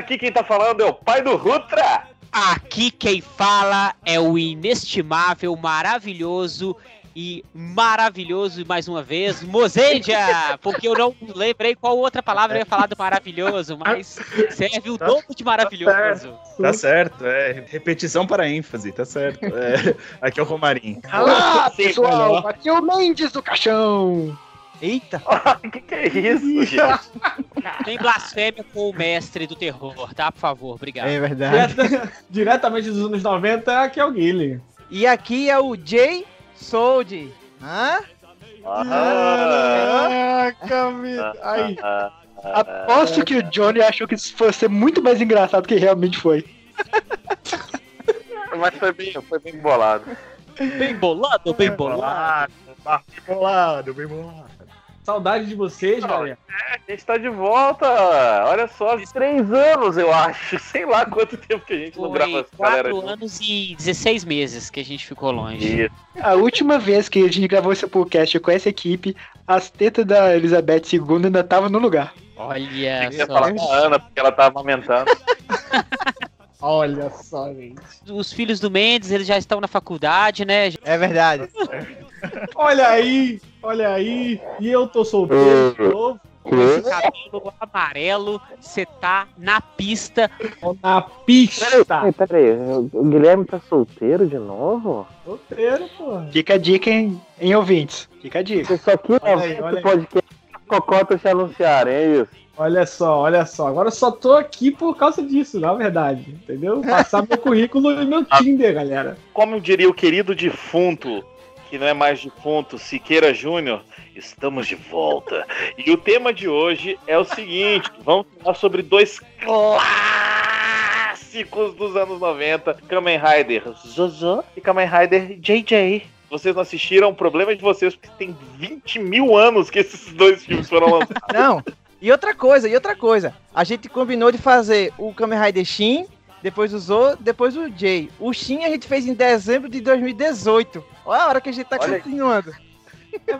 aqui quem tá falando é o pai do Rutra. Aqui quem fala é o inestimável, maravilhoso e maravilhoso mais uma vez, Mozendia, porque eu não lembrei qual outra palavra eu ia falar do maravilhoso, mas serve o Tá- dobro de maravilhoso. Tá certo, é repetição para ênfase, tá certo. É, aqui é o Romarinho. Olá, Sim, pessoal! Aqui é o Mendes do Caixão! Eita! O que, que é isso, gente? Tem blasfêmia com o mestre do terror, tá? Por favor, obrigado. É verdade. Direta- diretamente dos anos 90, aqui é o Guilherme. E aqui é o Jay Sold. Hã? Ah, Caraca, meu. Aí, ah, Aposto que o Johnny achou que isso fosse ser muito mais engraçado do que realmente foi. mas foi bem, foi bem bolado. Bem bolado, bem. Bolado, bem bolado, bem bolado. Saudade de vocês, galera. A gente tá de volta. Olha só, três anos, eu acho. Sei lá quanto tempo que a gente não grava Foi essa galera. 4 junto. anos e 16 meses que a gente ficou longe. Isso. A última vez que a gente gravou esse podcast com essa equipe, as tetas da Elizabeth II ainda estavam no lugar. Olha Eu ia só. falar com a Ana, porque ela tava amamentando. Olha só, gente. Os filhos do Mendes, eles já estão na faculdade, né? É verdade. Olha aí, olha aí. E eu tô solteiro de novo. Com esse cabelo amarelo, você tá na pista. Na pista. peraí, o Guilherme tá solteiro de novo? Solteiro, pô. Fica a dica em, em ouvintes. Fica a dica. Isso aqui Olha aí, olha aí. podcast Cocota se anunciarem, é isso. Olha só, olha só. Agora eu só tô aqui por causa disso, na verdade. Entendeu? Passar meu currículo e meu Tinder, galera. Como diria o querido defunto, que não é mais defunto, Siqueira Júnior, estamos de volta. E o tema de hoje é o seguinte: vamos falar sobre dois clássicos dos anos 90, Kamen Rider Zozo e Kamen Rider JJ. Vocês não assistiram, o problema é de vocês, porque tem 20 mil anos que esses dois filmes foram lançados. Não. E outra coisa, e outra coisa. A gente combinou de fazer o Kamen Rider Shin, depois o Zo, depois o Jay. O Shin a gente fez em dezembro de 2018. Olha a hora que a gente tá Olha aí. continuando.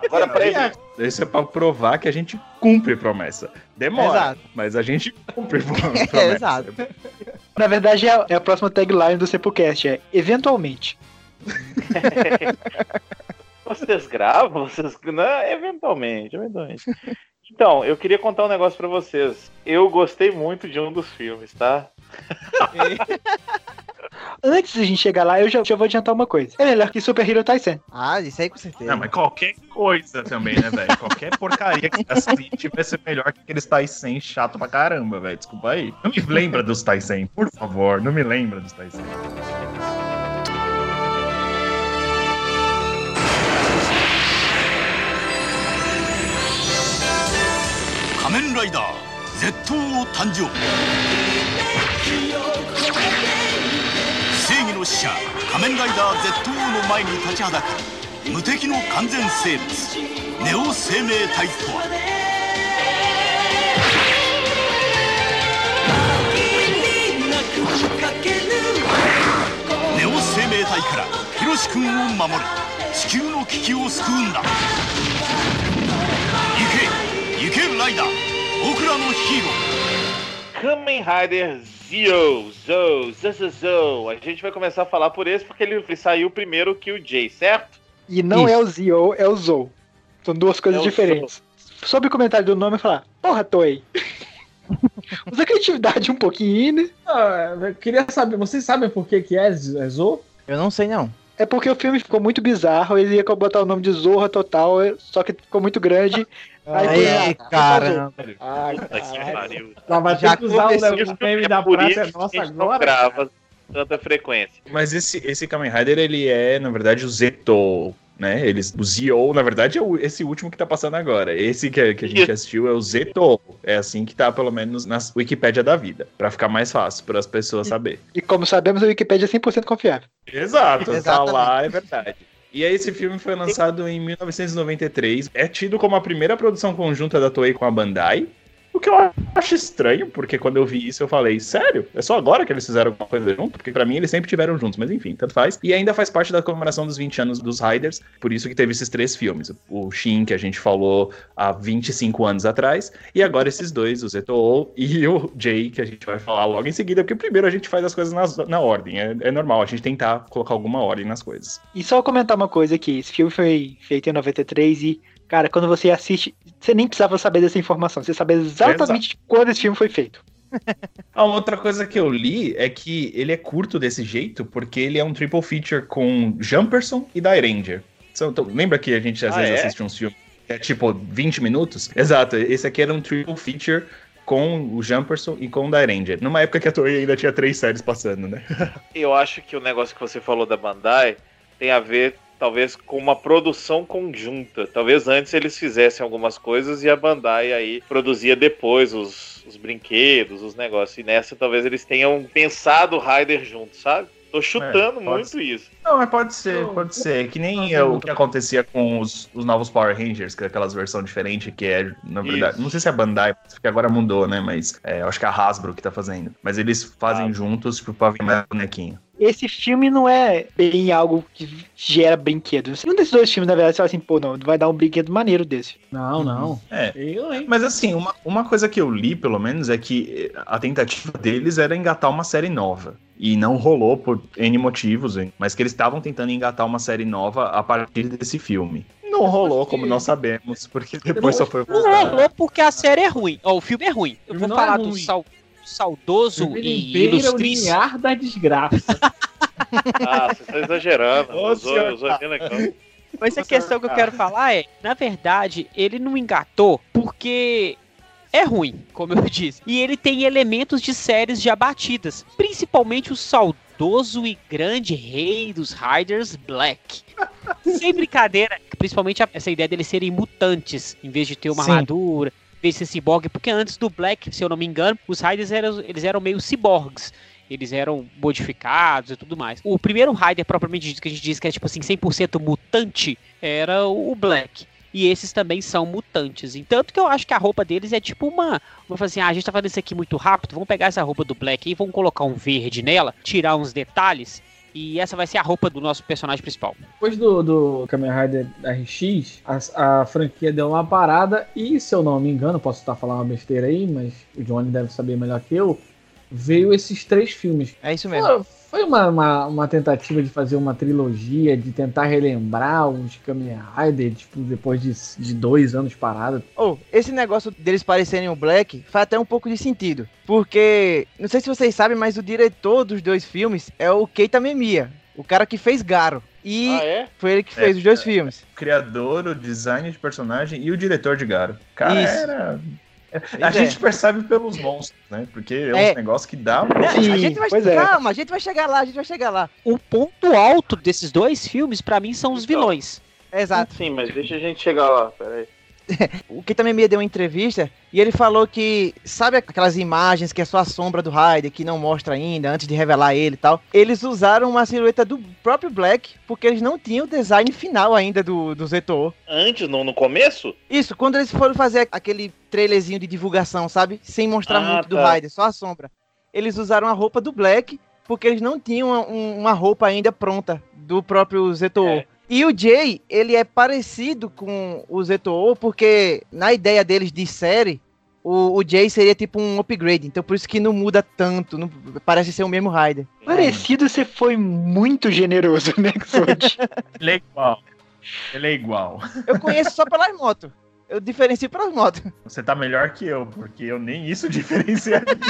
Agora, peraí, Isso é pra provar que a gente cumpre promessa. Demora, Exato. mas a gente cumpre promessa. É, exato. Na verdade, é a, é a próxima tagline do Sepulcast, é eventualmente. Vocês gravam? Vocês... Não, eventualmente, eventualmente. Então, eu queria contar um negócio pra vocês. Eu gostei muito de um dos filmes, tá? Antes de a gente chegar lá, eu já, já vou adiantar uma coisa. É melhor que Super Hero Tyson. Ah, isso aí com certeza. Não, mas qualquer coisa também, né, velho? Qualquer porcaria que assiste vai ser melhor que aqueles Tyson chato pra caramba, velho. Desculpa aí. Não me lembra dos Tyson, por favor. Não me lembra dos Tyson. 仮面ライダー Z 王誕生。正義の使者仮面ライダー Z 王の前に立ちはだかる無敵の完全生物ネオ生命体とは。ネオ生命体からヒロシ君を守る地球の危機を救うんだ。ライダー僕らのヒーロー Kamen Rider Zio, Zo, Zo, Zo. A gente vai começar a falar por esse porque ele ele saiu primeiro que o Jay, certo? E não Isso. é o Zio, é o Zou. São duas coisas É o diferentes. Sobre o comentário do nome, eu falar, porra, Toei. Usa criatividade um pouquinho, né? Ah, eu queria saber, vocês sabem por que, que é Z- é Zo? Eu não sei não. É porque o filme ficou muito bizarro, ele ia botar o nome de Zorra Total, só que ficou muito grande. Aí ah, caramba. Ah, Puta que pariu. Ela vai Já ter que usar o, meme da por praça é nossa a gente não agora. grava tanta frequência. Mas esse, esse Kamen Rider, ele é, na verdade, o Zeto, né? Eles, o Zio, na verdade, é o- esse último que tá passando agora. Esse que, que a gente assistiu é o Zeto. É assim que tá, pelo menos, na Wikipédia da vida. Pra ficar mais fácil, para as pessoas saberem. E como sabemos, a Wikipedia é 100% confiável. Exato, tá lá, é verdade. E aí esse filme foi lançado em 1993. É tido como a primeira produção conjunta da Toei com a Bandai. O que eu acho estranho, porque quando eu vi isso eu falei, sério? É só agora que eles fizeram alguma coisa junto? Porque pra mim eles sempre tiveram juntos, mas enfim, tanto faz. E ainda faz parte da comemoração dos 20 anos dos Riders, por isso que teve esses três filmes. O Shin, que a gente falou há 25 anos atrás, e agora esses dois, o Zetou e o Jay, que a gente vai falar logo em seguida, porque primeiro a gente faz as coisas nas- na ordem. É, é normal a gente tentar colocar alguma ordem nas coisas. E só comentar uma coisa aqui, esse filme foi feito em 93 e, cara, quando você assiste, você nem precisava saber dessa informação, você sabia exatamente quando esse filme foi feito. A outra coisa que eu li é que ele é curto desse jeito porque ele é um triple feature com Jumperson e Die Ranger. Então, lembra que a gente às Ah, vezes é? assiste uns filmes que é tipo 20 minutos? Exato, esse aqui era um triple feature com o Jumperson e com o Die Ranger. Numa época que a Toei ainda tinha três séries passando, né? Eu acho que o negócio que você falou da Bandai tem a ver, talvez, com uma produção conjunta. Talvez antes eles fizessem algumas coisas e a Bandai aí produzia depois os, os brinquedos, os negócios. E nessa talvez eles tenham pensado o Raider junto, sabe? Tô chutando pode muito ser. isso. Não, mas pode ser, pode ser. Que nem é o não. que acontecia com os, os novos Power Rangers, que é aquelas versões diferentes que é, na verdade. Isso. Não sei se é a Bandai, porque agora mudou, né? Mas é, eu acho que é a Hasbro que tá fazendo. Mas eles fazem Ah. juntos, tipo, pra vir mais bonequinho. Esse filme não é bem algo que gera brinquedos. Um desses dois filmes, na verdade, você fala assim, pô, não, vai dar um brinquedo maneiro desse. Não, não. É. Eu, hein? Mas assim, uma, uma coisa que eu li, pelo menos, é que a tentativa deles era engatar uma série nova. E não rolou por N motivos, hein? mas que eles estavam tentando engatar uma série nova a partir desse filme. Não rolou, como nós sabemos, porque depois só foi Não rolou porque a série é ruim. Ó, o filme é ruim. Eu vou Não falar é do sal- saudoso e beira o ilustríssimo. limiar da desgraça. Ah, você tá exagerando. Usou, usou na cama. Mas a questão que eu quero falar é, na verdade, ele não engatou porque é ruim, como eu disse. E ele tem elementos de séries já batidas, principalmente o saudoso e grande rei dos Riders Black. Sem brincadeira, principalmente essa ideia deles serem mutantes, em vez de ter uma Sim. armadura, em vez de ser ciborgue, porque antes do Black, se eu não me engano, os Riders eram, eles eram meio ciborgues. Eles eram modificados e tudo mais. O primeiro Rider, propriamente dito, que a gente diz que é tipo assim, 100% mutante, era o Black. E esses também são mutantes. Entanto que eu acho que a roupa deles é tipo uma. Vou falar assim, ah, a gente tá fazendo isso aqui muito rápido, vamos pegar essa roupa do Black e vamos colocar um verde nela, tirar uns detalhes. E essa vai ser a roupa do nosso personagem principal. Depois do, do Kamen Rider RX, a, a franquia deu uma parada e, se eu não me engano, posso estar falando uma besteira aí, mas o Johnny deve saber melhor que eu, veio esses três filmes. É isso mesmo. Foi, foi uma, uma, uma tentativa de fazer uma trilogia, de tentar relembrar os Kamen Rider, tipo, depois de, de dois anos parado. Oh, esse negócio deles parecerem o Black faz até um pouco de sentido. Porque, não sei se vocês sabem, mas o diretor dos dois filmes é o Keita Memiya, o cara que fez Garo. E Ah, é? foi ele que É, fez os dois é. filmes. o criador, o design de personagem e o diretor de Garo. Cara, Isso. era. A gente é. percebe pelos monstros, né? Porque é, É. um negócio que dá. Sim, a gente vai, pois é. calma, a gente vai chegar lá, a gente vai chegar lá. O ponto alto desses dois filmes, pra mim, são os Então. vilões. Exato. Sim, mas deixa a gente chegar lá, peraí. O Keita Memiya deu uma entrevista e ele falou que, sabe aquelas imagens que é só a sombra do Raider, que não mostra ainda, antes de revelar ele e tal? Eles usaram uma silhueta do próprio Black, porque eles não tinham o design final ainda do, do Zetor. Antes, no, no começo? Isso, quando eles foram fazer aquele trailerzinho de divulgação, sabe? Sem mostrar Ah, muito do tá. Raider, só a sombra. Eles usaram a roupa do Black, porque eles não tinham uma, um- uma roupa ainda pronta do próprio Zetor. É. E o Jay, ele é parecido com o Zetor, porque na ideia deles de série, o, o Jay seria tipo um upgrade. Então por isso que não muda tanto, não, parece ser o mesmo Raider. Parecido, você foi muito generoso, né, Xod? Ele é igual. Ele é igual. Eu conheço só pelas motos. Eu diferencio pelas motos. Você tá melhor que eu, porque eu nem isso diferenciaria.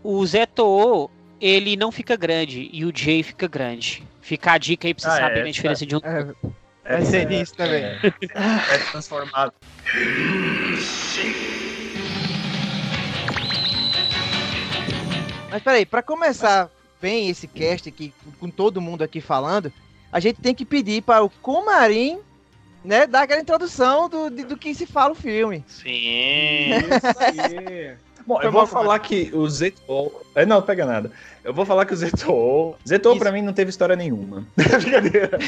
O Zeto, ele não fica grande e o Jay fica grande. Fica a dica aí pra vocês Ah, é, saberem a diferença de um. Vai ser nisso também. É, é transformado. Mas peraí, pra começar bem esse cast aqui, com todo mundo aqui falando, a gente tem que pedir para o Comarim, né, dar aquela introdução do, de- do que se fala o filme. Sim. Isso aí. Bom, eu vou falar que o Zeto. É, não, pega nada. Eu vou falar que o Zeto. Zeto, Isso. pra mim, não teve história nenhuma. Brincadeira.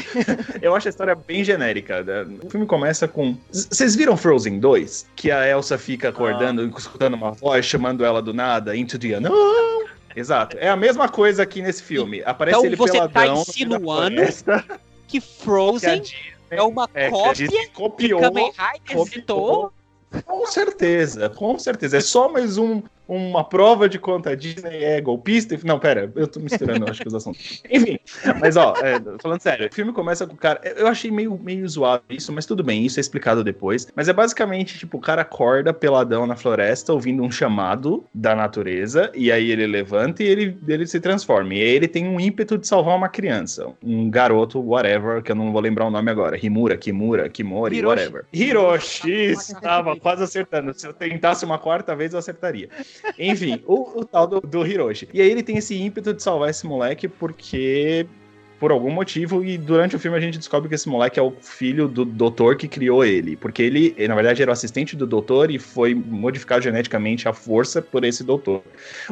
Eu acho a história bem genérica. né? O filme começa com. Vocês viram Frozen 2? Que a Elsa fica acordando, escutando uma voz, chamando ela do nada, into the unknown. Exato. É a mesma coisa aqui nesse filme. Aparece Então ele você tá peladão. da insinuando Que que Frozen é uma é, que cópia que copiou Kamen Rider citou. Com certeza, com certeza. É só mais um, uma prova de quanto a Disney é golpista. Não, pera, eu tô misturando, acho que os assuntos. Enfim, mas ó, é, falando sério, o filme começa com o cara. Eu achei meio, meio zoado isso, mas tudo bem, isso é explicado depois. Mas é basicamente, tipo, o cara acorda peladão na floresta, ouvindo um chamado da natureza, e aí ele levanta e ele, ele se transforma. E aí ele tem um ímpeto de salvar uma criança, um garoto, whatever, que eu não vou lembrar o nome agora. Himura, Kimura, Kimori, Hiroshi. whatever. Hiroshi, estava quase acertando. Se eu tentasse uma quarta vez, eu acertaria. Enfim, o, o tal do, do Hiroshi. E aí ele tem esse ímpeto de salvar esse moleque porque. Por algum motivo, e durante o filme a gente descobre que esse moleque é o filho do doutor que criou ele. Porque ele, ele, na verdade, era o assistente do doutor e foi modificado geneticamente à força por esse doutor.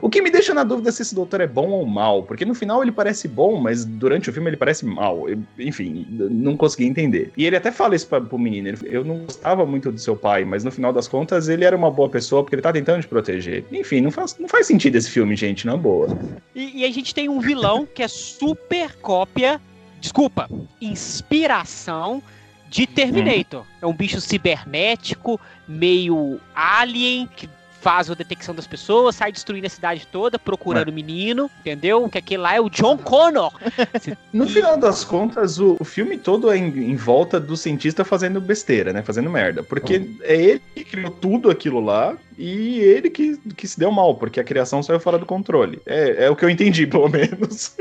O que me deixa na dúvida se esse doutor é bom ou mal. Porque no final ele parece bom, mas durante o filme ele parece mal. Enfim, não consegui entender. E ele até fala isso pra, pro menino. Ele, eu não gostava muito do seu pai, mas no final das contas ele era uma boa pessoa porque ele tá tentando te proteger. Enfim, não faz, não faz sentido esse filme, gente, na boa. E, e a gente tem um vilão que é super cópia, desculpa, inspiração de Terminator. É um bicho cibernético, meio alien, que faz a detecção das pessoas, sai destruindo a cidade toda, procurando o menino, entendeu? Que aquele lá é o John Connor. No final das contas, o, o filme todo é em, em volta do cientista fazendo besteira, né? Fazendo merda. Porque é ele que criou tudo aquilo lá e ele que, que se deu mal, porque a criação saiu fora do controle. É, é o que eu entendi, pelo menos.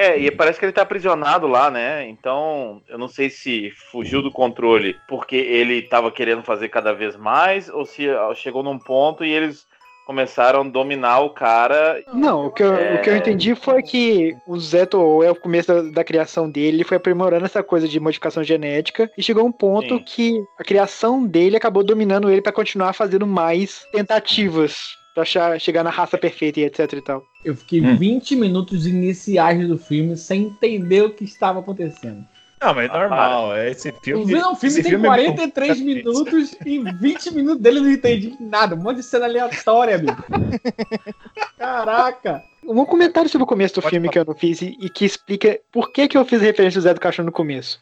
É, e parece que ele tá aprisionado lá, né? Então, eu não sei se fugiu do controle porque ele tava querendo fazer cada vez mais, ou se chegou num ponto e eles começaram a dominar o cara. Não, o que, eu, É. o que eu entendi foi que o Zeto é o começo da, da criação dele, ele foi aprimorando essa coisa de modificação genética e chegou a um ponto Sim. que a criação dele acabou dominando ele pra continuar fazendo mais tentativas pra achar, chegar na raça perfeita e etc e tal. Eu fiquei Hum. 20 minutos iniciais do filme sem entender o que estava acontecendo. Não, mas Ah, normal. É esse O filme. o filme esse tem filme é muito- 43 minutos e 20 minutos dele eu não entendi nada. Um monte de cena aleatória, amigo. Caraca! Um comentário sobre o começo do Pode filme falar. que eu não fiz e, e que explica por que, que eu fiz referência ao Zé do Caixão no começo.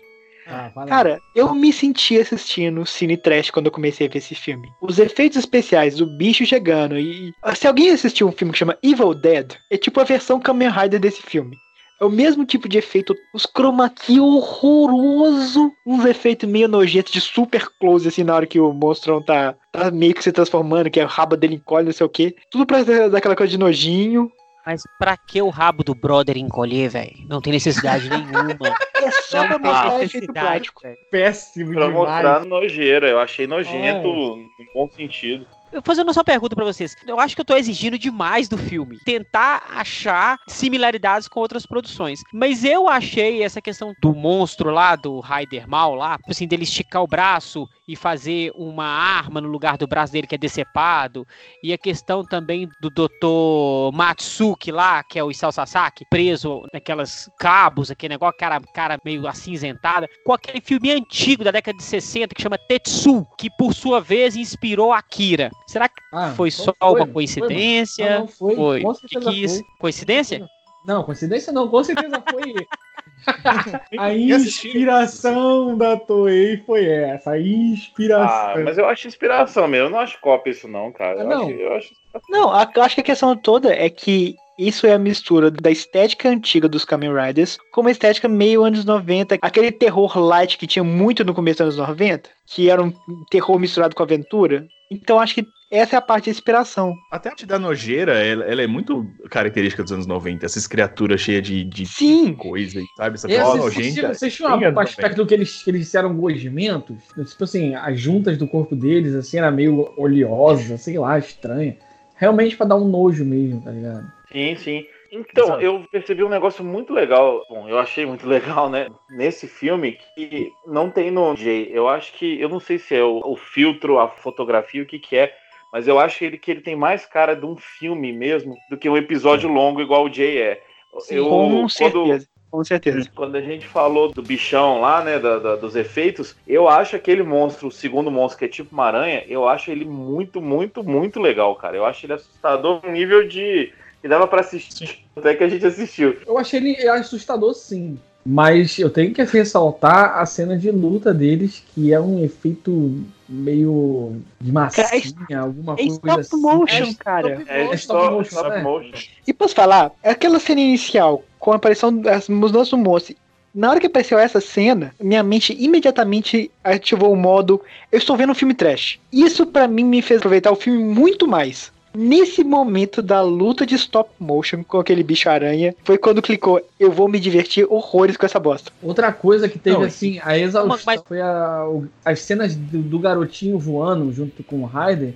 Ah. Cara, eu me senti assistindo Cine Trash quando eu comecei a ver esse filme. Os efeitos especiais do bicho chegando e. Se alguém assistiu um filme que chama Evil Dead, é tipo a versão Kamen Rider desse filme. É o mesmo tipo de efeito, os chroma key horroroso, uns efeitos meio nojentos de super close, assim, na hora que o monstrão tá, tá meio que se transformando, que a raba dele encolhe, não sei o que. Tudo pra dar daquela coisa de nojinho. Mas pra que o rabo do brother encolher, velho? Não tem necessidade nenhuma. É só pra mostrar efeito prático. Péssimo Pra demais. mostrar nojeira. Eu achei nojento É. no bom sentido. Fazendo só uma pergunta pra vocês. Eu acho que eu tô exigindo demais do filme. Tentar achar similaridades com outras produções. Mas eu achei essa questão do monstro lá, do Raider Mal lá, assim, dele esticar o braço e fazer uma arma no lugar do braço dele que é decepado. E a questão também do Dr. Matsuki lá, que é o Isao Sasaki, preso naquelas cabos, aquele negócio, cara, cara meio acinzentada, com aquele filme antigo da década de 60 que chama Tetsu, que por sua vez inspirou Akira. Será que Ah, foi foi, só foi, uma coincidência? Não, não foi. Foi. Com Que isso? foi. Coincidência? Não, coincidência não, com certeza foi. a inspiração da Toei foi essa, a inspiração. Ah, mas eu acho inspiração mesmo. Eu não acho cópia isso, não, cara. Ah, Eu, não. Acho, eu acho Não, a- eu acho que a questão toda é que isso é a mistura da estética antiga dos Kamen Riders com uma estética meio anos 90, aquele terror light que tinha muito no começo dos anos 90, que era um terror misturado com aventura. Então acho que essa é a parte de inspiração. Até a arte da nojeira, ela, ela é muito característica dos anos 90. Essas criaturas cheias de, de Sim. coisa, sabe? Essa coisa Vocês nojenta. vocês tinham Tinha um aspecto que eles, que eles fizeram gosmentos? Tipo assim, as juntas do corpo deles, assim, era meio oleosa, sei lá, estranha. Realmente pra dar um nojo mesmo, tá ligado? Sim, sim. Então, Exato. eu percebi um negócio muito legal. Bom, eu achei muito legal, né? Nesse filme que não tem no J. Eu acho que. Eu não sei se é o, o filtro, a fotografia, o que, que é. mas eu acho ele que ele tem mais cara de um filme mesmo do que um episódio longo igual o Jay é. Eu- com quando- certeza. Com certeza. quando a gente falou do bichão lá, né, da- da- dos efeitos, eu acho aquele monstro, o segundo monstro que é tipo uma aranha, eu acho ele muito, muito, muito legal, cara. Eu acho ele assustador no nível de que dava pra assistir, até que a gente assistiu. Eu achei ele assustador sim. Mas eu tenho que ressaltar a cena de luta deles, que é um efeito meio de massinha, alguma É coisa stop assim. motion, É cara. stop É motion. stop motion, stop né? motion. E posso falar, aquela cena inicial, com a aparição das mudanças do moço, na hora que apareceu essa cena, minha mente imediatamente ativou o modo eu estou vendo um filme trash. Isso pra mim me fez aproveitar o filme muito mais. Nesse momento da luta de stop motion com aquele bicho aranha, foi quando clicou, eu vou me divertir horrores com essa bosta. Outra coisa que teve, Não, assim, a exaustão Mas- foi a- o- as cenas do, do garotinho voando junto com o Raider,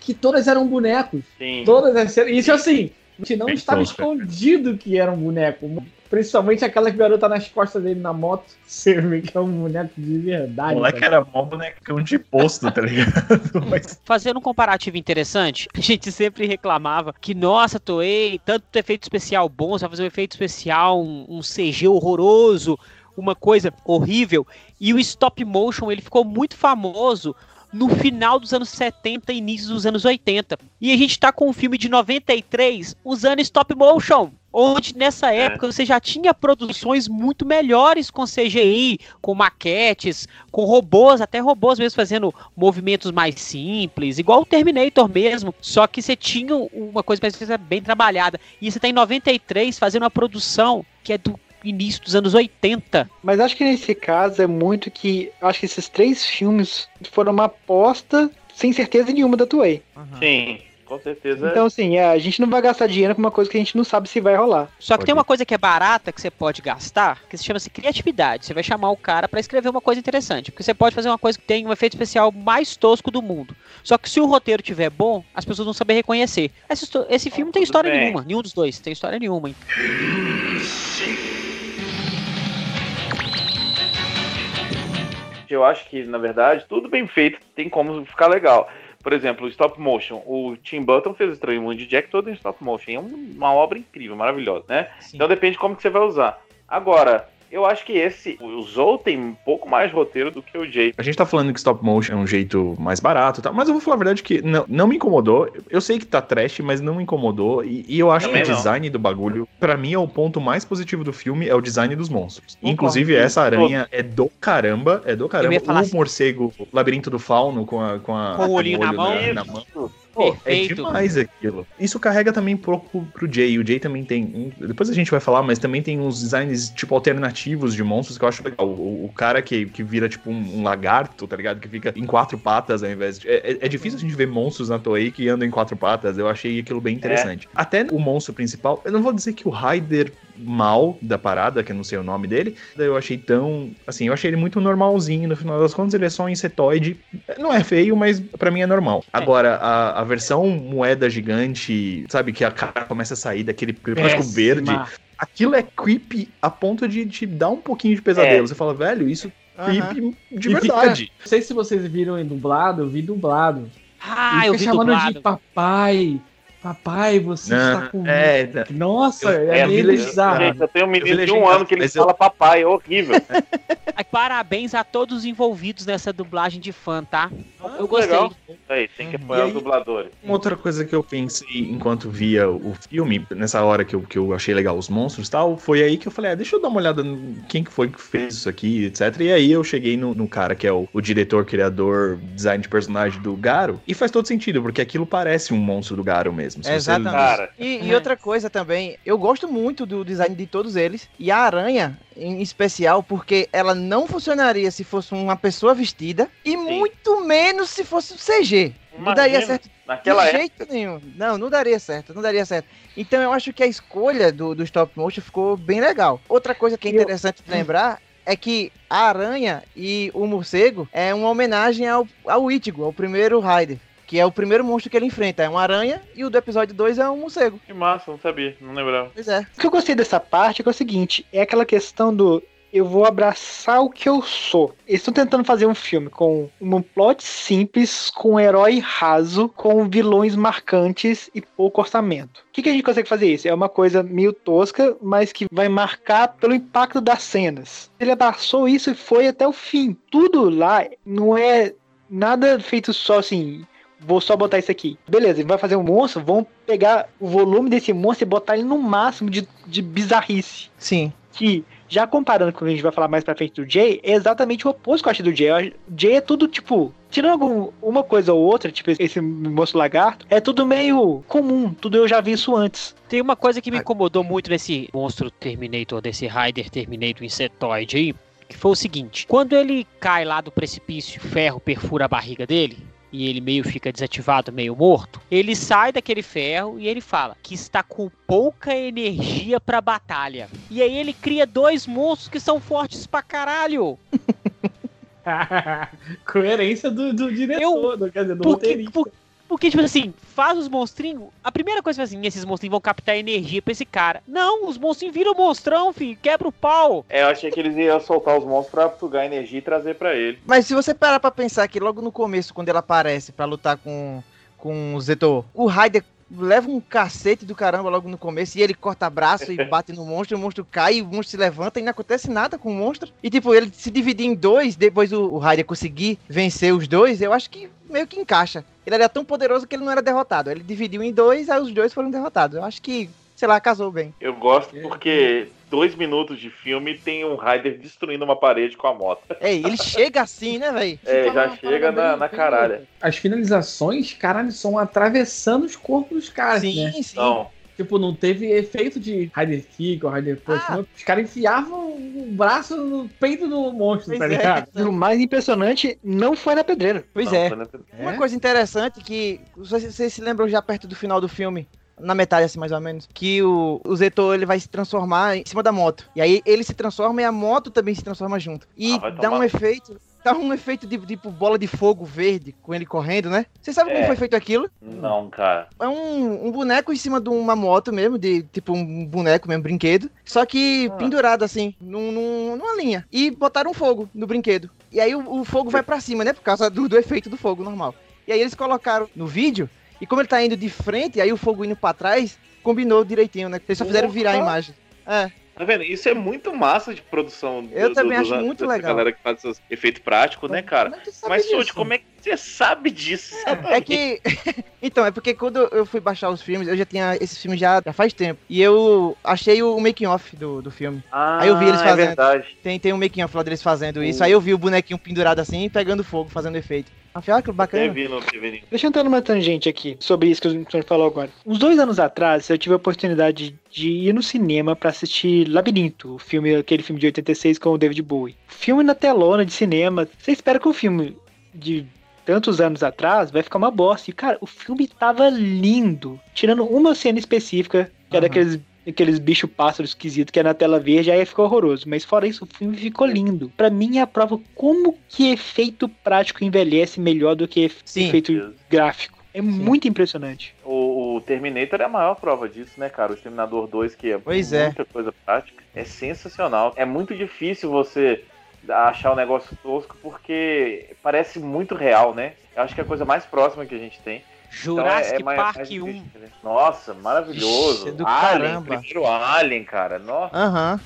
que todas eram bonecos. Sim. Todas as cenas. Isso assim, a gente não Bem estava tosco, escondido que era um boneco. Principalmente aquela que garota nas costas dele na moto. Você vê que é um boneco de verdade. O moleque cara. era mó bonecão de posto, tá ligado? Mas Fazendo um comparativo interessante, a gente sempre reclamava que, nossa, Toei, tanto efeito especial bom, você vai fazer um efeito especial, um, um CG horroroso, uma coisa horrível. E o stop motion, ele ficou muito famoso no final dos anos 70 e início dos anos 80. E a gente tá com um filme de 93 usando stop motion. Onde nessa época você já tinha produções muito melhores com CGI, com maquetes, com robôs, até robôs mesmo fazendo movimentos mais simples, igual o Terminator mesmo. Só que você tinha uma coisa mais bem trabalhada. E você tá em 93 fazendo uma produção que é do início dos anos 80. Mas acho que nesse caso é muito que. Acho que esses três filmes foram uma aposta sem certeza nenhuma da Toei. Aham. Sim, com certeza. Então, assim, é, a gente não vai gastar dinheiro com uma coisa que a gente não sabe se vai rolar. Só que Pode tem uma coisa que é barata que você pode gastar, que se chama-se criatividade. Você vai chamar o cara pra escrever uma coisa interessante, porque você pode fazer uma coisa que tem um efeito especial mais tosco do mundo. Só que se o roteiro tiver bom, as pessoas vão saber reconhecer. Esse, esse filme não tem tudo história bem. nenhuma, nenhum dos dois tem história nenhuma. hein? Eu acho que, na verdade, tudo bem feito tem como ficar legal. Por exemplo, o stop motion. O Tim Burton fez o Estranho Mundo de Jack todo em stop motion. É um- uma obra incrível, maravilhosa, né? Então depende de como que você vai usar. Agora, eu acho que esse, o Zou tem um pouco mais roteiro do que o Jay. a gente tá falando que stop motion é um jeito mais barato e tal, mas eu vou falar a verdade que não, não me incomodou. Eu sei que tá trash, mas não me incomodou. E, e eu acho Também que o não. design do bagulho, pra mim, é o ponto mais positivo do filme, é o design dos monstros. Concordo. Inclusive, essa aranha é do caramba, é do caramba. ia falar O assim- morcego, o labirinto do fauno com a. Com, a, Com o olhinho na mão. na mão. Pô, é Perfeito. demais aquilo. Isso carrega também um pouco pro Jay. O Jay também tem. depois a gente vai falar, mas também tem uns designs, tipo, alternativos de monstros que eu acho legal. O, o cara que, que vira, tipo, um, um lagarto, tá ligado? Que fica em quatro patas ao invés de. É, é- é difícil a gente ver monstros na Toei que andam em quatro patas. Eu achei aquilo bem interessante. Até o monstro principal, eu não vou dizer que o Raider mal da parada, que eu não sei o nome dele, eu achei tão. Assim, eu achei ele muito normalzinho. No final das contas, ele é só um insetoide. Não é feio, mas pra mim é normal. Agora, a, a versão moeda gigante, sabe, que a cara começa a sair daquele plástico Péssima. verde, aquilo é creepy a ponto de te dar um pouquinho de pesadelo. É. Você fala, velho, isso é Aham. creepy de E verdade. fica- não sei se vocês viram em dublado, eu vi dublado. Ah, e eu vi chamando dublado. de papai. Papai, você está Não, com. é, Nossa, Eu- é, é, meio eu- bizarro. Gente, eu tenho um menino de um ano que ele mas eu- fala papai, é horrível. Parabéns a todos os envolvidos nessa dublagem de fã, tá? Eu gostei. Legal. Aí, tem que apoiar aí- os dubladores. Uma outra coisa que eu pensei enquanto via o filme, nessa hora que eu, que eu achei legal os monstros e tal, foi aí que eu falei, ah, deixa eu dar uma olhada no quem que foi que fez isso aqui, etc. E aí eu cheguei no, no cara que é o, o diretor, criador, design de personagem do Garo, e faz todo sentido, porque aquilo parece um monstro do Garo mesmo. Você- Exatamente. Cara, E, e outra coisa também, eu gosto muito do design de todos eles. E a aranha, em especial, porque ela não funcionaria se fosse uma pessoa vestida. E muito menos se fosse um CG. Não daria imagina, certo Naquela de época. jeito nenhum. Não, não daria certo, não daria certo. Então eu acho que a escolha do, do stop motion ficou bem legal. Outra coisa que é Eu- interessante de lembrar é que a aranha e o morcego é uma homenagem ao, ao Ichigo, ao primeiro Raider. Que é o primeiro monstro que ele enfrenta. É uma aranha e o do episódio 2 é um morcego. Que massa, não sabia, não lembrava. Pois é. O que eu gostei dessa parte é, que é o seguinte: é aquela questão do. eu vou abraçar o que eu sou. Eles estão tentando fazer um filme com um plot simples, com um herói raso, com vilões marcantes e pouco orçamento. O que, que a gente consegue fazer isso? É uma coisa meio tosca, mas que vai marcar pelo impacto das cenas. Ele abraçou isso e foi até o fim. Tudo lá não é nada feito só assim. Vou só botar isso aqui. Beleza, ele vai fazer um monstro, vão pegar o volume desse monstro e botar ele no máximo de, de bizarrice. Sim. Que, já comparando com o que a gente vai falar mais pra frente do Jay, é exatamente o oposto que eu acho do Jay. O Jay é tudo, tipo, tirando algum, uma coisa ou outra, tipo esse monstro lagarto, é tudo meio comum, tudo eu já vi isso antes. Tem uma coisa que me incomodou muito nesse monstro Terminator, desse Rider Terminator Insetoide aí, que foi o seguinte: quando ele cai lá do precipício, o ferro perfura a barriga dele. E ele meio fica desativado, meio morto. Ele sai daquele ferro e ele fala que está com pouca energia pra batalha. E aí ele cria dois monstros que são fortes pra caralho. Coerência do, do diretor, do, quer dizer, do Porque, roteirista. por- porque, tipo assim, faz os monstrinhos. A primeira coisa é assim: esses monstrinhos vão captar energia pra esse cara. Não, os monstrinhos viram monstrão, filho. Quebra o pau. É, eu achei que eles iam soltar os monstros pra sugar energia e trazer pra ele. Mas se você parar pra pensar que logo no começo, quando ele aparece pra lutar com, com o Zetor, o Raider leva um cacete do caramba logo no começo e ele corta braço e bate no monstro, o monstro cai, o monstro se levanta e não acontece nada com o monstro. E tipo, ele se dividir em dois, depois o, o Raider conseguir vencer os dois, eu acho que meio que encaixa. Ele era tão poderoso que ele não era derrotado. Ele dividiu em dois, aí os dois foram derrotados. Eu acho que, sei lá, casou bem. Eu gosto porque dois minutos de filme tem um Rider destruindo uma parede com a moto. Ei, ele chega assim, né, velho? É, já uma chega na, na caralha. As finalizações, caralho, são atravessando os corpos dos caras, Sim, né? sim. Então, Tipo, não teve efeito de Rider Kick ou Rider Punch. Ah. não. Os caras enfiavam o braço no peito do monstro, Pois tá é. ligado? E o mais impressionante não foi na pedreira. Pois não, é. foi na- Uma É? coisa interessante que vocês se lembram já perto do final do filme, na metade assim mais ou menos, que o, o Zetor ele vai se transformar em cima da moto. E aí ele se transforma e a moto também se transforma junto. E Ah, dá um efeito, dá um efeito de tipo bola de fogo verde com ele correndo, né? Você sabe como É. foi feito aquilo? Não, cara. É um, um boneco em cima de uma moto mesmo, de tipo um boneco mesmo, brinquedo. Só que Ah. pendurado assim, num, num- numa linha. E botaram fogo no brinquedo. E aí o, o fogo vai pra cima, né? Por causa do, do efeito do fogo normal. E aí eles colocaram no vídeo, e como ele tá indo de frente, aí o fogo indo pra trás, combinou direitinho, né? Eles só fizeram virar a imagem. É, Tá vendo? Isso é muito massa de produção. Eu também dos- acho muito dessa legal. galera que faz esses efeitos práticos, né, cara? Mas. Sold, como é que você sabe disso? É que. então, é porque quando eu fui baixar os filmes, eu já tinha esse filme já, já faz tempo. E eu achei o making off do, do filme. Ah, Aí eu vi eles É fazendo. verdade. Tem, tem um making off lá deles fazendo isso. Aí eu vi o bonequinho pendurado assim, pegando fogo, fazendo efeito. Ah, olha que bacana. vi no TV. Deixa eu entrar numa tangente aqui sobre isso que o senhor falou agora. Uns dois anos atrás, eu tive a oportunidade de ir no cinema pra assistir Labirinto, o filme, aquele filme de 86 com o David Bowie. Filme na telona de cinema. Você espera que o filme de tantos anos atrás vai ficar uma bosta. E, cara, o filme tava lindo. Tirando uma cena específica, que é Aham. daqueles aqueles bicho pássaro esquisito que é na tela verde, aí ficou horroroso. Mas fora isso, o filme ficou lindo. Pra mim é a prova como que efeito prático envelhece melhor do que Sim. efeito gráfico. É muito impressionante. O, o Terminator é a maior prova disso, né, cara? O Exterminador 2, que é Pois é. muita coisa prática, é sensacional. É muito difícil você achar o negócio tosco porque parece muito real, né? Eu acho que é a coisa mais próxima que a gente tem. Então é- Jurassic é Park mais 1. difícil, né? Nossa, maravilhoso. Ixi, é do Alien, caramba. primeiro Alien, cara. Nossa. Aham.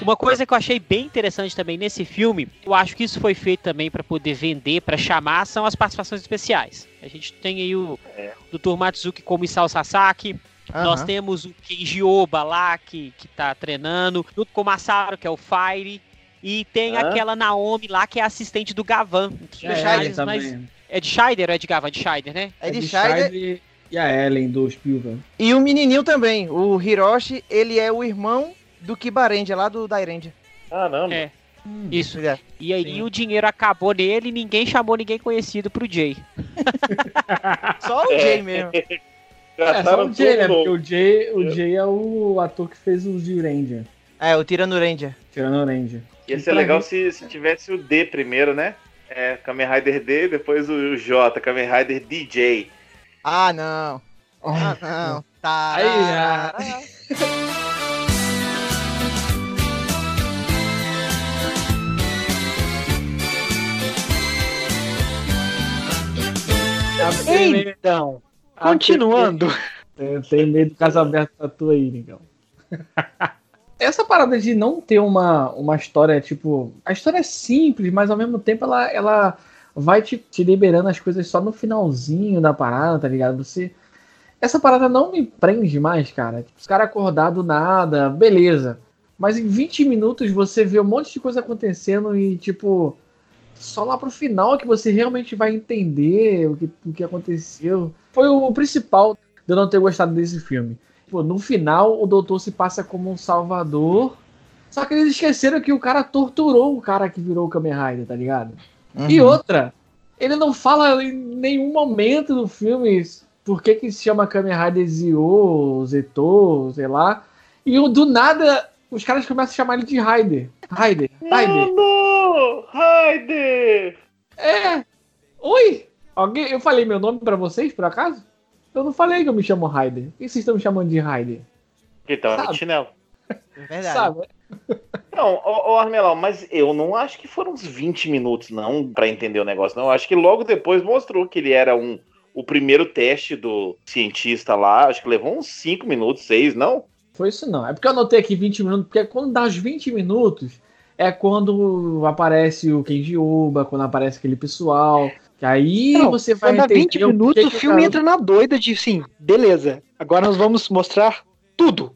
Uma coisa que eu achei bem interessante também nesse filme, eu acho que isso foi feito também para poder vender, para chamar, são as participações especiais. A gente tem aí o É. Dr. Matsuki como Isao Sasaki, nós aham. temos o Kenji Oba lá, que, que tá treinando, junto com o Masaru, que é o Fire, e tem Hã? aquela Naomi lá, que é assistente do Gavan. É, mais- também. É de Scheider ou é de Gavan? De Scheider, né? É de de Scheider. Scheider e a Ellen do Spielberg. E o menininho também. O Hiroshi, ele é o irmão do Kibarendia, lá do Dairendia. Caramba. É. Isso. Pois é. E aí Sim. o dinheiro acabou nele e ninguém chamou ninguém conhecido pro Jay. Só o É. Jay mesmo. É, só o Jay, né? Porque o Jay, o Jay é o ator que fez o de Ranger. É, o Tirano Ranger. Tirando o Ranger. Ia ser legal se, se tivesse o D primeiro, né? É, Kamen Rider D, depois o J, Kamen Rider DJ. Ah, não. Ah, não. Tá. Então, continuando. Eu tenho medo do caso aberto pra tu aí, Nicão. Essa parada de não ter uma, uma história, tipo. A história é simples, mas ao mesmo tempo ela, ela vai te, te liberando as coisas só no finalzinho da parada, tá ligado? Você. Essa parada não me prende mais, cara. Tipo, os caras acordar do nada, beleza. Mas em 20 minutos você vê um monte de coisa acontecendo e, tipo, só lá pro final que você realmente vai entender o que, o que aconteceu. Foi o principal de eu não ter gostado desse filme. Pô, no final, o doutor se passa como um salvador. Só que eles esqueceram que o cara torturou o cara que virou o Kamen Rider, tá ligado? E outra, ele não fala em nenhum momento do filme por que, que se chama Kamen Rider Zio, Zeto, sei lá. E do nada, os caras começam a chamar ele de Rider. Rider, Rider. Não, Raider! É! Oi! Alguém, eu falei meu nome pra vocês, por acaso? Eu não falei que eu me chamo Raider. Por que vocês estão me chamando de Raider? Que tava de chinelo. Verdade. Sabe? Não, ô, ô Armelão, mas eu não acho que foram uns 20 minutos, não, pra entender o negócio, não. Eu acho que logo depois mostrou que ele era um o primeiro teste do cientista lá. Acho que levou uns 5 minutos, 6, não? Foi isso não. É porque eu anotei aqui 20 minutos, porque quando dá os 20 minutos é quando aparece o Kenji Oba, quando aparece aquele pessoal. Que aí Não, você vai Quando entender 20 o minutos, o que filme cara- entra na doida de, sim, beleza. Agora nós vamos mostrar tudo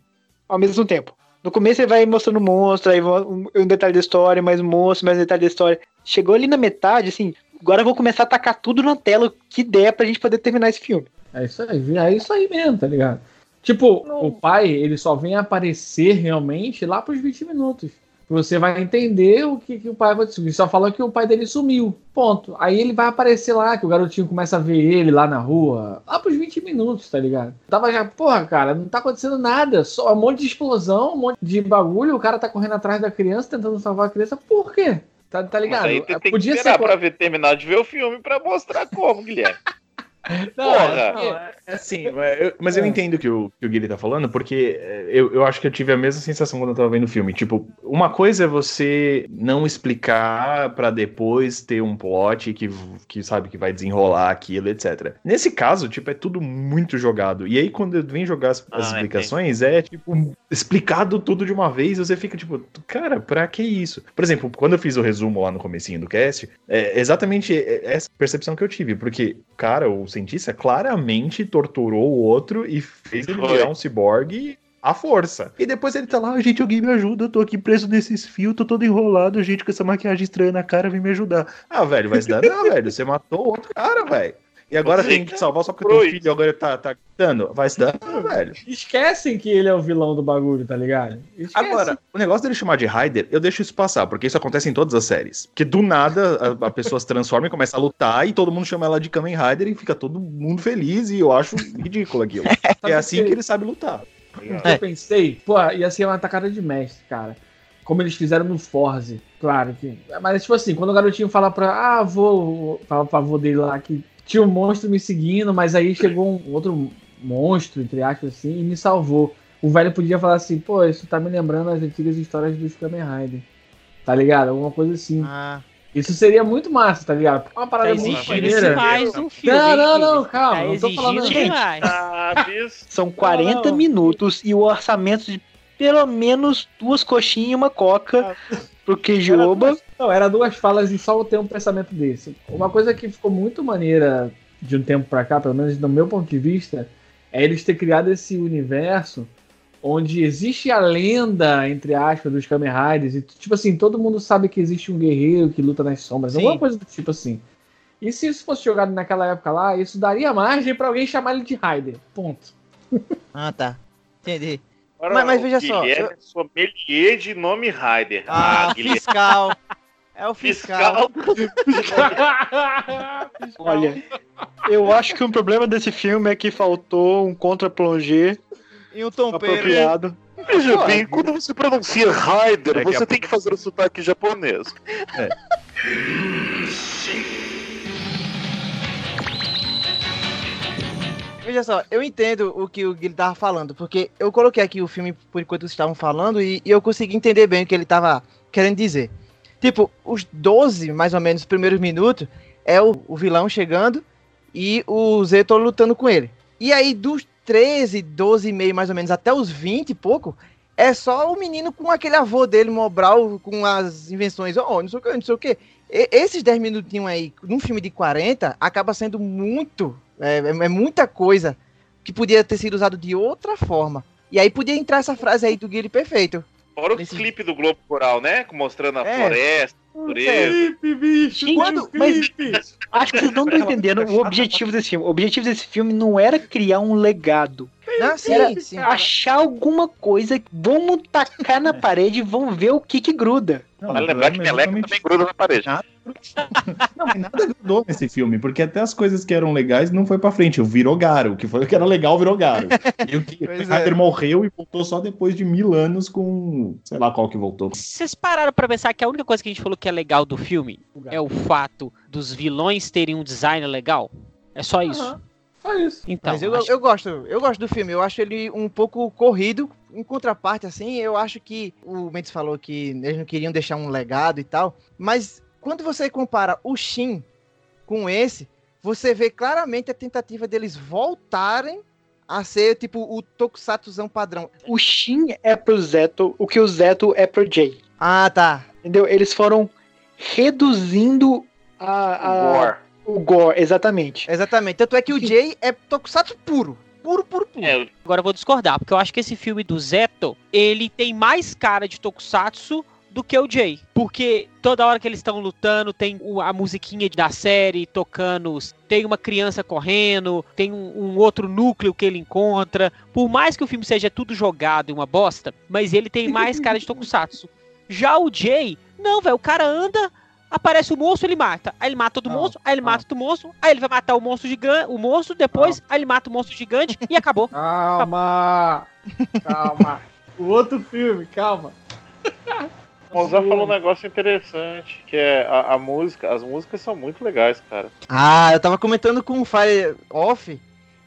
ao mesmo tempo. No começo ele vai mostrando o monstro, aí um, detalhe da história, mais um monstro, mais um detalhe da história. Chegou ali na metade, assim, agora eu vou começar a tacar tudo na tela, o que der pra gente poder terminar esse filme. É isso aí, é isso aí mesmo, tá ligado? Tipo, o pai, ele só vem aparecer realmente lá pros 20 minutos. Você vai entender o que, que o pai aconteceu. Ele só falou que o pai dele sumiu. Ponto. Aí ele vai aparecer lá, que o garotinho começa a ver ele lá na rua. Lá pros 20 minutos, tá ligado? Tava já, porra, cara, não tá acontecendo nada. Só um monte de explosão, um monte de bagulho. O cara tá correndo atrás da criança, tentando salvar a criança. Por quê? Tá, tá Mas ligado? aí tu tem que Podia esperar ser. pra ver, terminar de ver o filme pra mostrar como, Guilherme. Não, Porra. é porque- É assim, mas eu, mas eu É. entendo o que o, que o Guilherme tá falando, porque é, eu, eu acho que eu tive a mesma sensação quando eu tava vendo o filme. Tipo, uma coisa é você não explicar pra depois ter um plot que, que sabe que vai desenrolar aquilo, etc. Nesse caso, tipo, é tudo muito jogado. E aí, quando eu vem jogar as, as Ah, explicações, é tipo, explicado tudo de uma vez, você fica tipo, cara, pra que isso? Por exemplo, quando eu fiz o resumo lá no comecinho do cast, é exatamente essa percepção que eu tive, porque, cara, o cientista claramente torturou o outro e fez ele virar um ciborgue à força. E depois ele tá lá, gente, alguém me ajuda, eu tô aqui preso nesses fios, tô todo enrolado, gente, com essa maquiagem estranha na cara, vem me ajudar. Ah, velho, vai se dar não, velho, você matou outro cara, velho. E agora tem que salvar só porque comprou teu filho agora tá, tá gritando. Vai se dar velho. Esquecem que ele é o vilão do bagulho, tá ligado? Esquecem. Agora, o negócio dele chamar de Raider, eu deixo isso passar, porque isso acontece em todas as séries. Porque do nada a, a pessoa se transforma e começa a lutar e todo mundo chama ela de Kamen Rider e fica todo mundo feliz e eu acho ridículo aquilo. é assim que ele sabe lutar. Eu pensei, pô, ia ser uma atacada de mestre, cara. Como eles fizeram no Forze. Claro que. Mas, tipo assim, quando o garotinho fala pra. Ah, vou. Fala pra avô dele lá que tinha um monstro me seguindo, mas aí chegou um outro monstro, entre aspas, assim, e me salvou. O velho podia falar assim, pô, isso tá me lembrando as antigas histórias dos Kamen Rider. Tá ligado? Alguma coisa assim. Ah, Isso seria muito massa, tá ligado? Porque é uma Tá parada muito exigindo maneira. demais um filme. Não, não, não, calma. Tá não tô falando. demais. Ah. São 40 não. minutos e o orçamento de pelo menos duas coxinhas e uma coca pro Era Queijoba. duas- Não, era duas falas e só eu ter um pensamento desse. Uma coisa que ficou muito maneira de um tempo pra cá, pelo menos do meu ponto de vista, é eles ter criado esse universo onde existe a lenda, entre aspas, dos Kamen Riders. E, tipo assim, todo mundo sabe que existe um guerreiro que luta nas sombras. Sim. Alguma coisa do tipo assim. E se isso fosse jogado naquela época lá, isso daria margem pra alguém chamar ele de Rider. Ponto. ah, tá. Entendi. Ora, Mas- mas o veja só, Guilherme é sommelier de nome Raider. Ah, Guilherme. fiscal. É o fiscal. Fiscal. Olha, eu acho que um problema desse filme é que faltou um contra-plongé E um tompeiro. apropriado. Veja bem, quando você pronuncia Raider, É que você tem que fazer o sotaque japonês. Veja só, eu entendo o que o Guilherme tava falando, porque eu coloquei aqui o filme por enquanto vocês estavam falando e, e eu consegui entender bem o que ele tava querendo dizer. Tipo, os 12, mais ou menos, primeiros minutos, é o, o vilão chegando e o Zeto lutando com ele. E aí, dos 13, 12 e meio, mais ou menos, até os 20 e pouco, é só o menino com aquele avô dele, Mobral, com as invenções, oh, não sei o que, não sei o que. Esses 10 minutinhos aí, num filme de 40, acaba sendo muito, é, é- é muita coisa que podia ter sido usado de outra forma. E aí podia entrar essa frase aí do Guilherme perfeito. Fora o Nesse- clipe do Globo Rural, né? Mostrando a É. floresta, a natureza. Felipe, bicho, Gente, quando mas-? Acho que vocês não estão entendendo o objetivo desse filme. O objetivo desse filme não era criar um legado. Não, sim, Era sim. Achar alguma coisa, vamos tacar na parede e vamos ver o que que gruda. Não, Vale o lembrar que é meleca justamente também gruda na parede. Não, mas nada grudou nesse filme, porque até as coisas que eram legais não foi pra frente. O virou Garo, o que foi o que era legal virou Garo. E o que Pois o Ryder morreu e voltou só depois de mil anos com. sei lá qual que voltou. Vocês pararam pra pensar que a única coisa que a gente falou que é legal do filme é o fato dos vilões terem um design legal? É só isso. Aham. Só isso. Então, Mas eu, acho- eu gosto, eu gosto do filme. Eu acho ele um pouco corrido. Em contraparte, assim, eu acho que o Mendes falou que eles não queriam deixar um legado e tal. Mas quando você compara o Shin com esse, você vê claramente a tentativa deles voltarem a ser tipo o Tokusatuzão padrão. O Shin é pro Zeto, o que o Zeto é pro Jay. Ah, tá. Entendeu? Eles foram reduzindo a, a- War. o gore, exatamente. Exatamente. Tanto é que o Jay é Tokusatsu puro. Puro, puro, puro. É, Agora eu vou discordar, porque eu acho que esse filme do Zeto, ele tem mais cara de Tokusatsu do que o Jay. Porque toda hora que eles estão lutando, tem a musiquinha da série tocando, tem uma criança correndo, tem um, um outro núcleo que ele encontra. Por mais que o filme seja tudo jogado e uma bosta, mas ele tem mais cara de Tokusatsu. Já o Jay, não, velho, o cara anda, aparece o monstro, ele mata. Aí ele mata outro Não, monstro, aí ele mata outro monstro, aí ele vai matar o monstro gigante, o monstro, depois, aí ele mata o monstro gigante e acabou. Calma. Calma. O outro filme, calma. o Mozart falou um negócio interessante, que é a, a música. As músicas são muito legais, cara. Ah, eu tava comentando com o Fire Off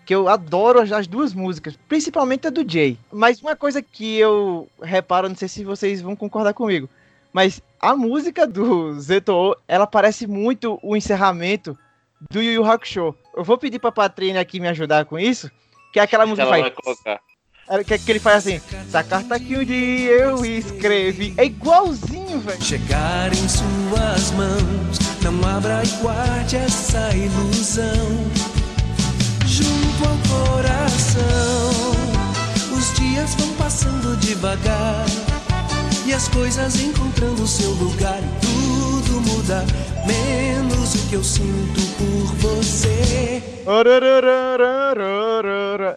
que eu adoro as, as duas músicas, principalmente a do Jay. Mas uma coisa que eu reparo, não sei se vocês vão concordar comigo, mas a música do Zeto, ela parece muito o encerramento do Yu Yu Hakusho. Eu vou pedir pra Patrícia aqui me ajudar com isso, que é aquela música que vai faz... colocar. é, Que, que ele faz assim, essa carta que um dia eu escrevi. É igualzinho, velho. chegar em suas mãos. Não abra e guarde essa ilusão junto ao coração. Os dias vão passando devagar e as coisas encontrando seu lugar e tudo muda, menos o que eu sinto por você.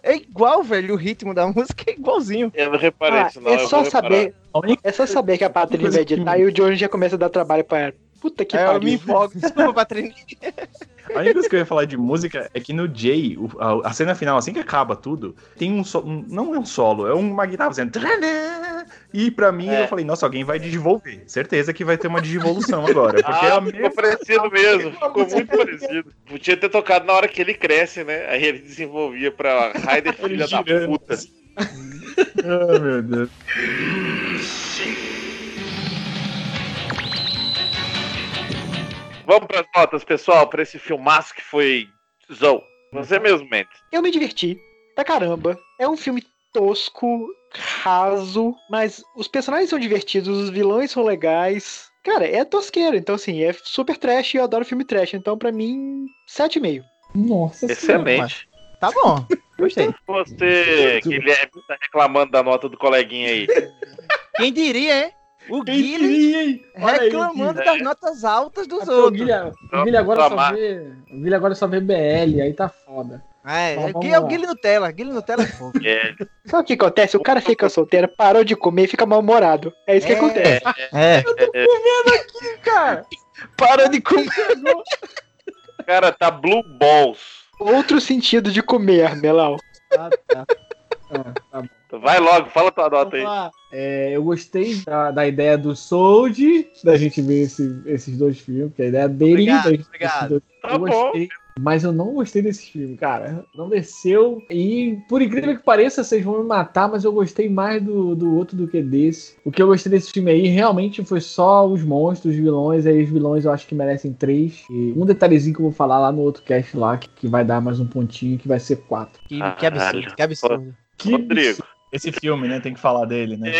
É igual, velho, o ritmo da música é igualzinho. Eu não reparei Ah, isso, não. é só saber, é só saber que a Patrícia vai editar e o Johnny já começa a dar trabalho pra ela. Puta que É, eu me pariu. empolgo. Desculpa, Patrícia. A única coisa que eu ia falar de música é que no Jay, a, cena final, assim que acaba tudo, tem um solo. não é um solo, é uma guitarra fazendo. E pra mim, É. eu falei, nossa, alguém vai digivolver. Certeza que vai ter uma digivolução agora. Porque é Ah, a ficou mesma. parecido mesmo. Ficou muito parecido. Podia ter tocado na hora que ele cresce, né? Aí ele desenvolvia pra Raider filha da puta. assim. Ai, meu Deus. Vamos pras notas, pessoal, pra esse filmaço que foi Zou. Você mesmo, Mendes. Eu me diverti pra caramba. É um filme tosco, raso, mas os personagens são divertidos, os vilões são legais. Cara, é tosqueiro, então assim, é super trash e eu adoro filme trash. Então, pra mim, 7,5. Nossa Excelente. Tá bom, gostei. Você, Guilherme, tá reclamando da nota do coleguinha aí. Quem diria, hein? O Guilherme aí, reclamando Guilherme. das notas altas dos É o outros. Guilherme, o Guilherme agora só vê. O Guilherme agora só vê BL, aí tá foda. É, Mas é, Gui- é o. Guilherme Nutella. Guilherme Nutella é fogo. É, Sabe o que acontece? O cara fica solteiro, parou de comer e fica mal-humorado. É isso que É. acontece. É, Cara, parou de comer. cara, tá Blue Balls. Outro sentido de comer, Melau. ah, tá. Ah, tá bom. Vai logo, fala tua nota aí. É, eu gostei da, da ideia do Sold, da gente ver esse- esses dois filmes, que a ideia dele. Obrigado, obrigado. dois- Tá eu bom. gostei. Mas eu não gostei desse filme, cara. Não desceu. E por incrível que pareça, vocês vão me matar, mas eu gostei mais do, do outro do que desse. O que eu gostei desse filme aí realmente foi só os monstros, os vilões. Aí os vilões eu acho que merecem três. E um detalhezinho que eu vou falar lá no outro cast lá, que, que vai dar mais um pontinho, que vai ser quatro. Que, que absurdo, que absurdo. Que Rodrigo. Esse filme, né? Tem que falar dele, né?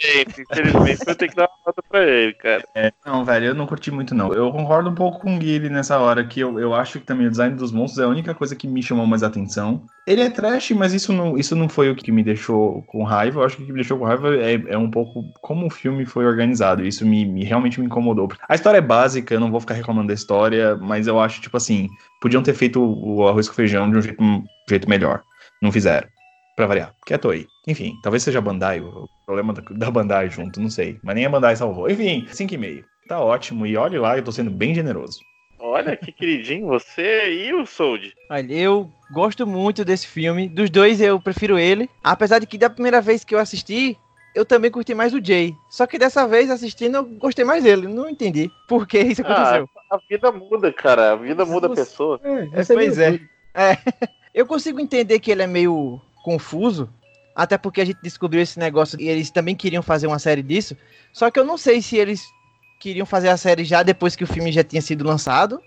Esse, infelizmente, eu tenho que dar uma nota pra ele, cara. Não, velho, eu não curti muito, não. Eu concordo um pouco com o Guilherme nessa hora, que eu, eu acho que também o design dos monstros é a única coisa que me chamou mais atenção. Ele é trash, mas isso não, isso não foi o que me deixou com raiva. Eu acho que o que me deixou com raiva é, é um pouco como o filme foi organizado. Isso me, me- realmente me incomodou. A história é básica, eu não vou ficar reclamando da história, mas eu acho, tipo assim, podiam ter feito o arroz com feijão de um jeito, um jeito melhor. Não fizeram. Pra variar. Quieto aí. Enfim, talvez seja a Bandai, o problema da, da Bandai junto, não sei. Mas nem a Bandai salvou. Enfim, 5,5. Tá ótimo. E olhe lá, eu tô sendo bem generoso. Olha que queridinho você e o Sold. Olha, eu gosto muito desse filme. Dos dois eu prefiro ele. Apesar de que da primeira vez que eu assisti, eu também curti mais o Jay. Só que dessa vez assistindo eu gostei mais dele. Não entendi por que isso aconteceu. A vida muda, cara. A vida muda a pessoa. É, É, esse pois é. doido. Eu consigo entender que ele é meio confuso, até porque a gente descobriu esse negócio e eles também queriam fazer uma série disso. Só que eu não sei se eles queriam fazer a série já depois que o filme já tinha sido lançado,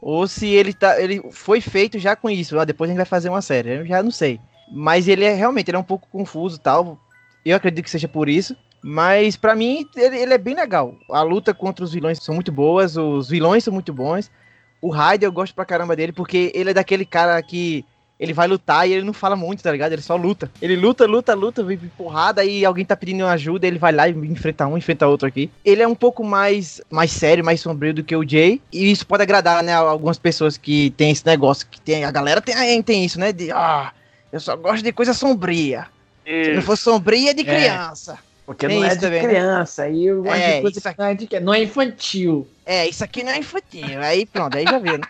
ou se ele, tá, ele foi feito já com isso. Ah, depois a gente vai fazer uma série. Eu já não sei. Mas ele é realmente ele é um pouco confuso tal. Eu acredito que seja por isso. Mas pra mim ele, ele é bem legal. A luta contra os vilões são muito boas, os vilões são muito bons. O Raiden eu gosto pra caramba dele porque ele é daquele cara que ele vai lutar e ele não fala muito, tá ligado? Ele só luta. Ele luta, luta, luta, vem porrada e alguém tá pedindo ajuda, ele vai lá e enfrenta um, enfrenta outro aqui. Ele é um pouco mais, mais sério, mais sombrio do que o Jay. E isso pode agradar, né, algumas pessoas que tem esse negócio, que tem, a galera tem, tem isso, né? De, ah, eu só gosto de coisa sombria. Se não for sombria, é de criança. Porque Tem não é isso de também, né? criança. Aí eu gosto É, de coisa isso que é, não é infantil. É, isso aqui não é infantil. Aí pronto, aí já viu, né?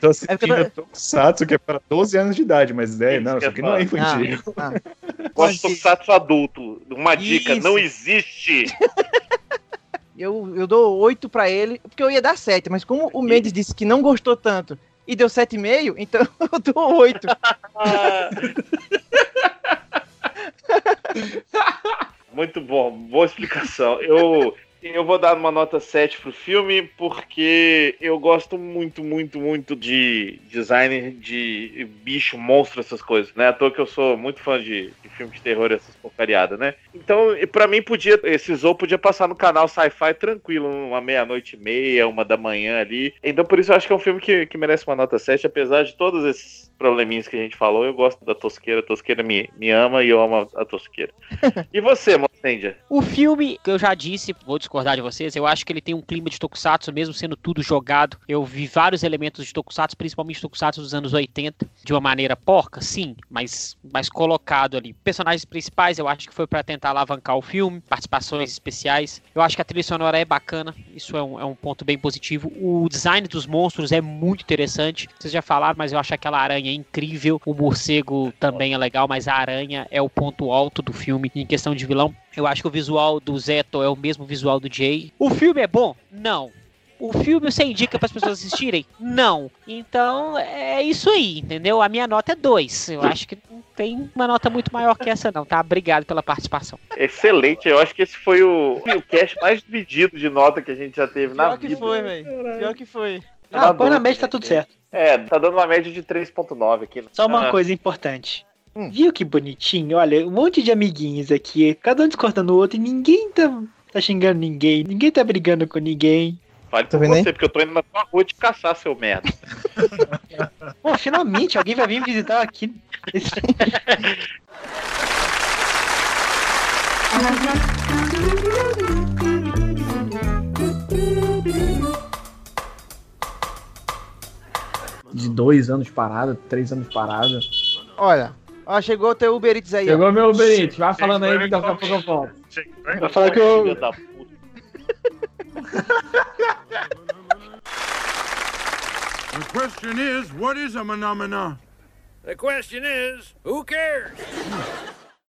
Tô É assistindo eu Tokusatsu, que é para 12 anos de idade, mas é, Isso não, que isso eu aqui não é infantil. Ah, Gosto de Tokusatsu adulto. Uma dica, Isso. não existe. Eu, eu dou 8 pra ele, porque eu ia dar 7, mas como o Mendes disse que não gostou tanto e deu 7,5, então eu dou 8. Ah. Muito bom, boa explicação. Eu, eu vou dar uma nota 7 pro filme, porque eu gosto muito, muito, muito de design de bicho, monstro, essas coisas, né? À toa que eu sou muito fã de, de filme de terror, essas porcariadas, né? Então, e pra mim, podia, esse Zou podia passar no canal Sci-Fi tranquilo, uma meia-noite e meia, uma da manhã ali. Então, por isso, eu acho que é um filme que, que merece uma nota 7, apesar de todos esses probleminhas que a gente falou. Eu gosto da Tosqueira, a Tosqueira me, me ama e eu amo a, Tosqueira. E você, Mocendia? O filme, que eu já disse, vou discordar de vocês, eu acho que ele tem um clima de tokusatsu, mesmo sendo tudo jogado. Eu vi vários elementos de tokusatsu, principalmente tokusatsu dos anos 80, de uma maneira porca, sim, mas, mas colocado ali. Personagens principais, eu acho que foi pra tentar alavancar o filme, participações especiais. Eu acho que a trilha sonora é bacana, isso é um, é um ponto bem positivo. O design dos monstros é muito interessante. Vocês já falaram, mas eu acho aquela aranha incrível. O morcego também é legal, mas a aranha é o ponto alto do filme em questão de vilão. Eu acho que o visual do Zeto é o mesmo visual do Jay. O filme é bom? Não. O filme você indica para as pessoas assistirem? Não. Então é isso aí, entendeu? A minha nota é 2. Eu acho que não tem uma nota muito maior que essa, não, tá? Obrigado pela participação. Excelente, eu acho que esse foi o, o cast mais dividido de nota que a gente já teve na Pior que vida. foi, velho. Pior que foi. Ah, põe na média tá tudo certo. É, tá dando uma média de 3.9 aqui. Só uma Ah, coisa importante. Hum. Viu que bonitinho? Olha, um monte de amiguinhos aqui, cada um discordando o outro e ninguém tá, tá xingando ninguém, ninguém tá brigando com ninguém. Fale Tá por vendo aí? você, porque eu tô indo na tua rua te caçar, seu merda. Pô, finalmente alguém vai vir visitar aqui. De dois anos parada, três anos parada. Olha, ó, chegou o teu Uber Eats aí, ó. Chegou meu Uber Eats, vai falando aí que daqui a pouco eu volto. Vai falar que eu-. The question is, what is a phenomena? The question is, who cares?